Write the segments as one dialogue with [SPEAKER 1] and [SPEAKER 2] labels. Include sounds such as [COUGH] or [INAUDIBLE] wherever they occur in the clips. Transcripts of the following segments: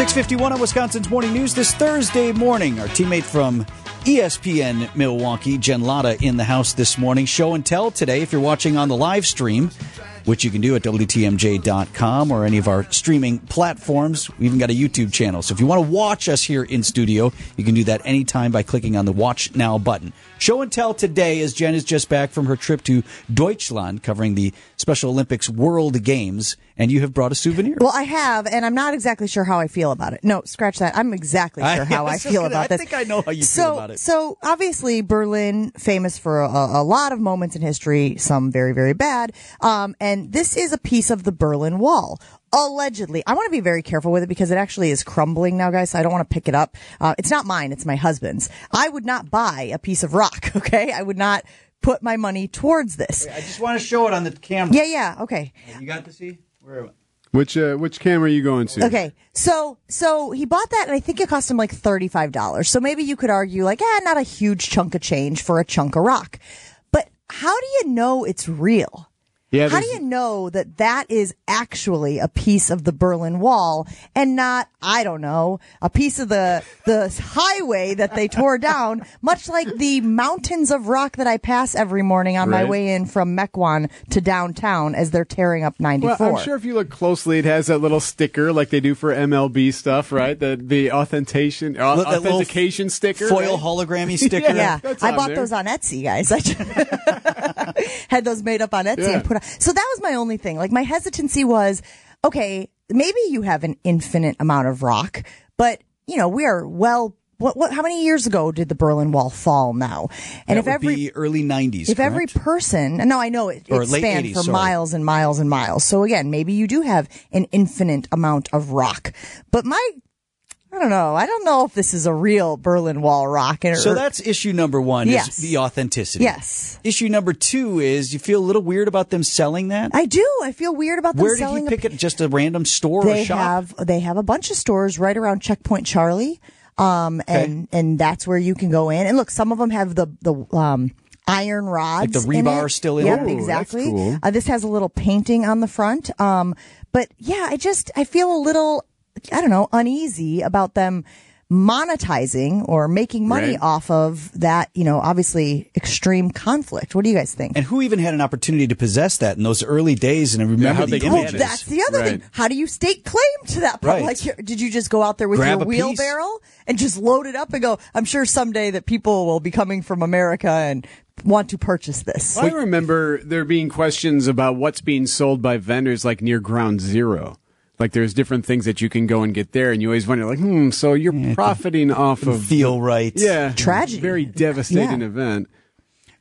[SPEAKER 1] 651 on Wisconsin's Morning News this Thursday morning. Our teammate from ESPN Milwaukee, Jen Lada, in the house this morning. Show and tell today if you're watching on the live stream, which you can do at WTMJ.com or any of our streaming platforms. We even got a YouTube channel. So if you want to watch us here in studio, you can do that anytime by clicking on the Watch Now button. Show and tell today as Jen is just back from her trip to Deutschland covering the Special Olympics World Games, and you have brought a souvenir.
[SPEAKER 2] Well, I have, and I'm not exactly sure how I feel about it. No, scratch that. I'm exactly sure how [LAUGHS]
[SPEAKER 1] I
[SPEAKER 2] I, feel
[SPEAKER 1] gonna-
[SPEAKER 2] about
[SPEAKER 1] I
[SPEAKER 2] this.
[SPEAKER 1] I think I know how you feel
[SPEAKER 2] so,
[SPEAKER 1] about it.
[SPEAKER 2] So, obviously, Berlin, famous for a, a lot of moments in history, some very, very bad. Um, and this is a piece of the Berlin Wall. Allegedly, I want to be very careful with it because it actually is crumbling now, guys. So I don't want to pick it up. Uh, it's not mine; it's my husband's. I would not buy a piece of rock. [LAUGHS] Okay, I would not put my money towards this.
[SPEAKER 1] I just want to show it on the camera.
[SPEAKER 2] Yeah, yeah. Okay.
[SPEAKER 1] You got to see? Where am I?
[SPEAKER 3] Which uh, which camera are you going to?
[SPEAKER 2] Okay, so so he bought that, and I think it cost him like thirty five dollars. So maybe you could argue like, ah, not a huge chunk of change for a chunk of rock. But how do you know it's real?
[SPEAKER 3] Yeah,
[SPEAKER 2] How do you know that that is actually a piece of the Berlin Wall and not, I don't know, a piece of the the highway that they tore [LAUGHS] down, much like the mountains of rock that I pass every morning on my way in from Mequon to downtown as they're tearing up 94.
[SPEAKER 3] Well, I'm sure if you look closely, it has that little sticker like they do for MLB stuff, right? The the authentication au-
[SPEAKER 1] That
[SPEAKER 3] authentication sticker,
[SPEAKER 1] Foil
[SPEAKER 3] right?
[SPEAKER 1] hologrammy [LAUGHS] sticker.
[SPEAKER 2] Yeah,
[SPEAKER 3] that's
[SPEAKER 2] I bought
[SPEAKER 3] there.
[SPEAKER 2] those on Etsy, guys. [LAUGHS] [LAUGHS] Had those made up on Etsy
[SPEAKER 3] Yeah.
[SPEAKER 2] and put on. So that was my only thing. Like my hesitancy was, okay, maybe you have an infinite amount of rock, but you know we are well. What, what? How many years ago did the Berlin Wall fall? Now, and
[SPEAKER 1] That
[SPEAKER 2] if every
[SPEAKER 1] early 90s.
[SPEAKER 2] if every
[SPEAKER 1] correct?
[SPEAKER 2] person, no, I know it, it spanned
[SPEAKER 1] 80s,
[SPEAKER 2] for
[SPEAKER 1] sorry.
[SPEAKER 2] miles and miles and miles. So again, maybe you do have an infinite amount of rock, but my, I don't know. I don't know if this is a real Berlin Wall rock. Or,
[SPEAKER 1] So that's issue number one
[SPEAKER 2] Yes.
[SPEAKER 1] is the authenticity.
[SPEAKER 2] Yes.
[SPEAKER 1] Issue number two is you feel a little weird about them selling that.
[SPEAKER 2] I do. I feel weird about them
[SPEAKER 1] Where did
[SPEAKER 2] selling
[SPEAKER 1] he pick
[SPEAKER 2] a,
[SPEAKER 1] it? Just a random store
[SPEAKER 2] They have they have a bunch of stores right around Checkpoint Charlie, um, and and that's where you can go in. And look, some of them have the the um. Iron rods,
[SPEAKER 1] Like the
[SPEAKER 2] in
[SPEAKER 1] rebar
[SPEAKER 2] it.
[SPEAKER 1] still in
[SPEAKER 2] yep,
[SPEAKER 1] there? Ooh,
[SPEAKER 3] that's
[SPEAKER 2] exactly.
[SPEAKER 3] cool.
[SPEAKER 2] Uh, this has a little painting on the front. Um, but yeah, I just I feel a little, I don't know, uneasy about them monetizing or making money
[SPEAKER 3] Right.
[SPEAKER 2] off of that. You know, obviously extreme conflict. What do you guys think?
[SPEAKER 1] and who even had an opportunity to possess that in those early days? And I remember
[SPEAKER 3] how'd
[SPEAKER 1] the
[SPEAKER 3] they get
[SPEAKER 2] Well,
[SPEAKER 1] oh,
[SPEAKER 2] that's the other
[SPEAKER 3] Right.
[SPEAKER 2] thing. How do you stake claim to that? part?
[SPEAKER 1] Right.
[SPEAKER 2] Like, did you just go out there with
[SPEAKER 1] Grab
[SPEAKER 2] your
[SPEAKER 1] a piece.
[SPEAKER 2] wheelbarrow and just load it up and go? I'm sure someday that people will be coming from America and want to purchase this.
[SPEAKER 3] I remember there being questions about what's being sold by vendors like near Ground Zero. Like there's different things that you can go and get there, and you always wonder, like, hmm, so you're profiting off of
[SPEAKER 1] feel right.
[SPEAKER 3] yeah
[SPEAKER 2] Tragedy.
[SPEAKER 3] very devastating
[SPEAKER 2] Yeah.
[SPEAKER 3] event.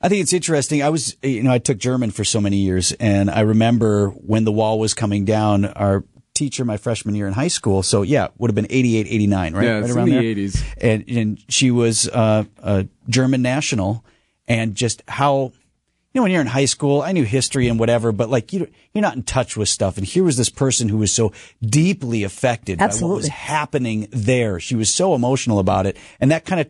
[SPEAKER 1] I think it's interesting. I was, you know, I took German for so many years, and I remember when the wall was coming down, our teacher my freshman year in high school. So yeah, would have been 88, 89, right?
[SPEAKER 3] Yeah,
[SPEAKER 1] right
[SPEAKER 3] it's
[SPEAKER 1] around
[SPEAKER 3] in the
[SPEAKER 1] there.
[SPEAKER 3] 80s.
[SPEAKER 1] And, and she was uh, a German national, and just how, you know, when you're in high school, I knew history and whatever, but like you, you're not in touch with stuff. And here was this person who was so deeply affected by what was happening there. She was so emotional about it, and that kind of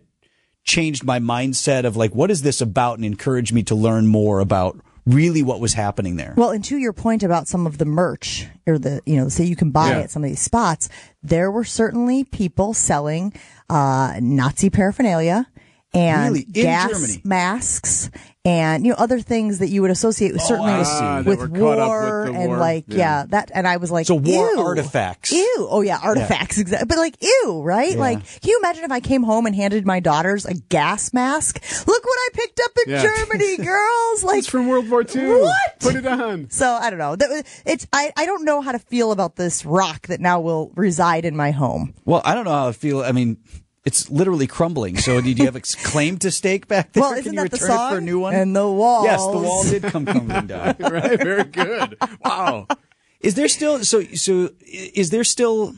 [SPEAKER 1] changed my mindset of like, what is this about, and encouraged me to learn more about really what was happening there.
[SPEAKER 2] Well, and to your point about some of the merch or the, you know, say you can buy
[SPEAKER 3] Yeah.
[SPEAKER 2] at some of these spots, there were certainly people selling, uh, Nazi paraphernalia and
[SPEAKER 1] Really?
[SPEAKER 2] Gas
[SPEAKER 1] Germany?
[SPEAKER 2] masks and, you know, other things that you would associate with certainly
[SPEAKER 1] I
[SPEAKER 2] with.
[SPEAKER 3] Ah,
[SPEAKER 2] with
[SPEAKER 3] were caught up
[SPEAKER 2] war
[SPEAKER 3] with
[SPEAKER 2] and
[SPEAKER 3] war.
[SPEAKER 2] like, yeah.
[SPEAKER 3] Yeah.
[SPEAKER 2] that, and I was like,
[SPEAKER 1] So war
[SPEAKER 2] ew.
[SPEAKER 1] artifacts.
[SPEAKER 2] Ew. Oh yeah, artifacts. Exactly. But like, ew, right? Like, can you imagine if I came home and handed my daughters a gas mask? Look what I picked up in
[SPEAKER 3] Yeah.
[SPEAKER 2] Germany, [LAUGHS] girls. Like,
[SPEAKER 3] It's from World War II.
[SPEAKER 2] What?
[SPEAKER 3] Put it on.
[SPEAKER 2] so I don't know. That It's I, I don't know how to feel about this rock that now will reside in my home.
[SPEAKER 1] Well, I don't know how I feel. I mean, it's literally crumbling. So did you have a [LAUGHS] claim to stake back there?
[SPEAKER 2] Well,
[SPEAKER 1] Can
[SPEAKER 2] isn't
[SPEAKER 1] you
[SPEAKER 2] that the
[SPEAKER 1] return it
[SPEAKER 2] song?
[SPEAKER 1] for a new one?
[SPEAKER 2] And the walls.
[SPEAKER 1] Yes, the wall did come crumbling down. [LAUGHS]
[SPEAKER 3] right. Very good. Wow.
[SPEAKER 1] Is there still so so? Is there still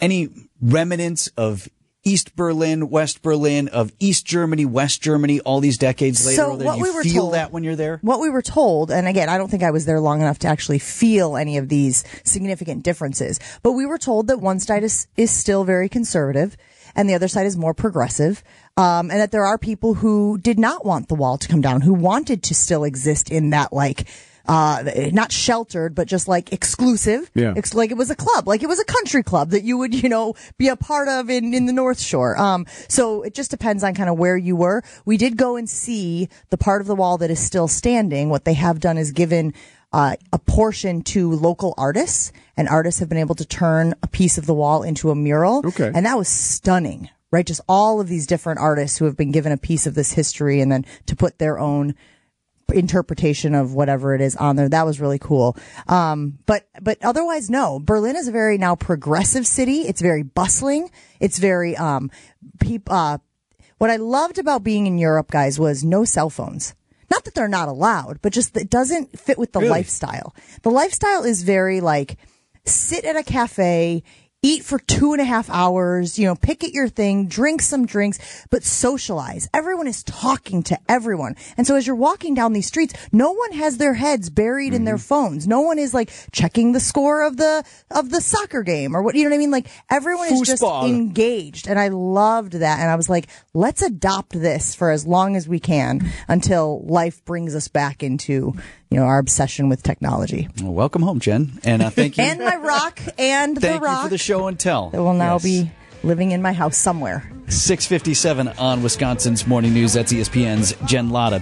[SPEAKER 1] any remnants of East Berlin, West Berlin, of East Germany, West Germany, all these decades later?
[SPEAKER 2] So
[SPEAKER 1] Or
[SPEAKER 2] what
[SPEAKER 1] you
[SPEAKER 2] we were
[SPEAKER 1] feel
[SPEAKER 2] told-
[SPEAKER 1] that when you're there?
[SPEAKER 2] What we were told, and again, I don't think I was there long enough to actually feel any of these significant differences, but we were told that one side is, is still very conservative and the other side is more progressive. Um, and that there are people who did not want the wall to come down, who wanted to still exist in that like uh, not sheltered, but just like exclusive.
[SPEAKER 3] Yeah.
[SPEAKER 2] It's like it was a club, like it was a country club that you would, you know, be a part of in, in the North Shore. Um, so it just depends on kind of where you were. We did go and see the part of the wall that is still standing. What they have done is given uh, a portion to local artists, and artists have been able to turn a piece of the wall into a mural.
[SPEAKER 3] Okay.
[SPEAKER 2] And that was stunning, right? Just all of these different artists who have been given a piece of this history and then to put their own interpretation of whatever it is on there. That was really cool. Um, but, but otherwise, no. Berlin is a very now progressive city. It's very bustling. It's very, um, peop, uh, what I loved about being in Europe, guys, was no cell phones. Not that they're not allowed, but just it doesn't fit with the
[SPEAKER 3] Really?
[SPEAKER 2] lifestyle. The lifestyle is very like sit at a cafe, eat for two and a half hours, you know, pick at your thing, drink some drinks, but socialize. Everyone is talking to everyone. And so as you're walking down these streets, no one has their heads buried in their mm-hmm. phones. No one is like checking the score of the, of the soccer game or what, you know what I mean? Like everyone is just engaged. And I loved that. And I was like, let's adopt this for as long as we can until life brings us back into, you know, our obsession with technology.
[SPEAKER 1] Well, welcome home, Jen. And uh, thank you. [LAUGHS]
[SPEAKER 2] And my rock and
[SPEAKER 1] thank
[SPEAKER 2] the
[SPEAKER 1] you
[SPEAKER 2] rock
[SPEAKER 1] for the show and tell.
[SPEAKER 2] that will now
[SPEAKER 1] Yes.
[SPEAKER 2] be living in my house somewhere.
[SPEAKER 1] 657 on Wisconsin's Morning News. That's ESPN's Jen Lada.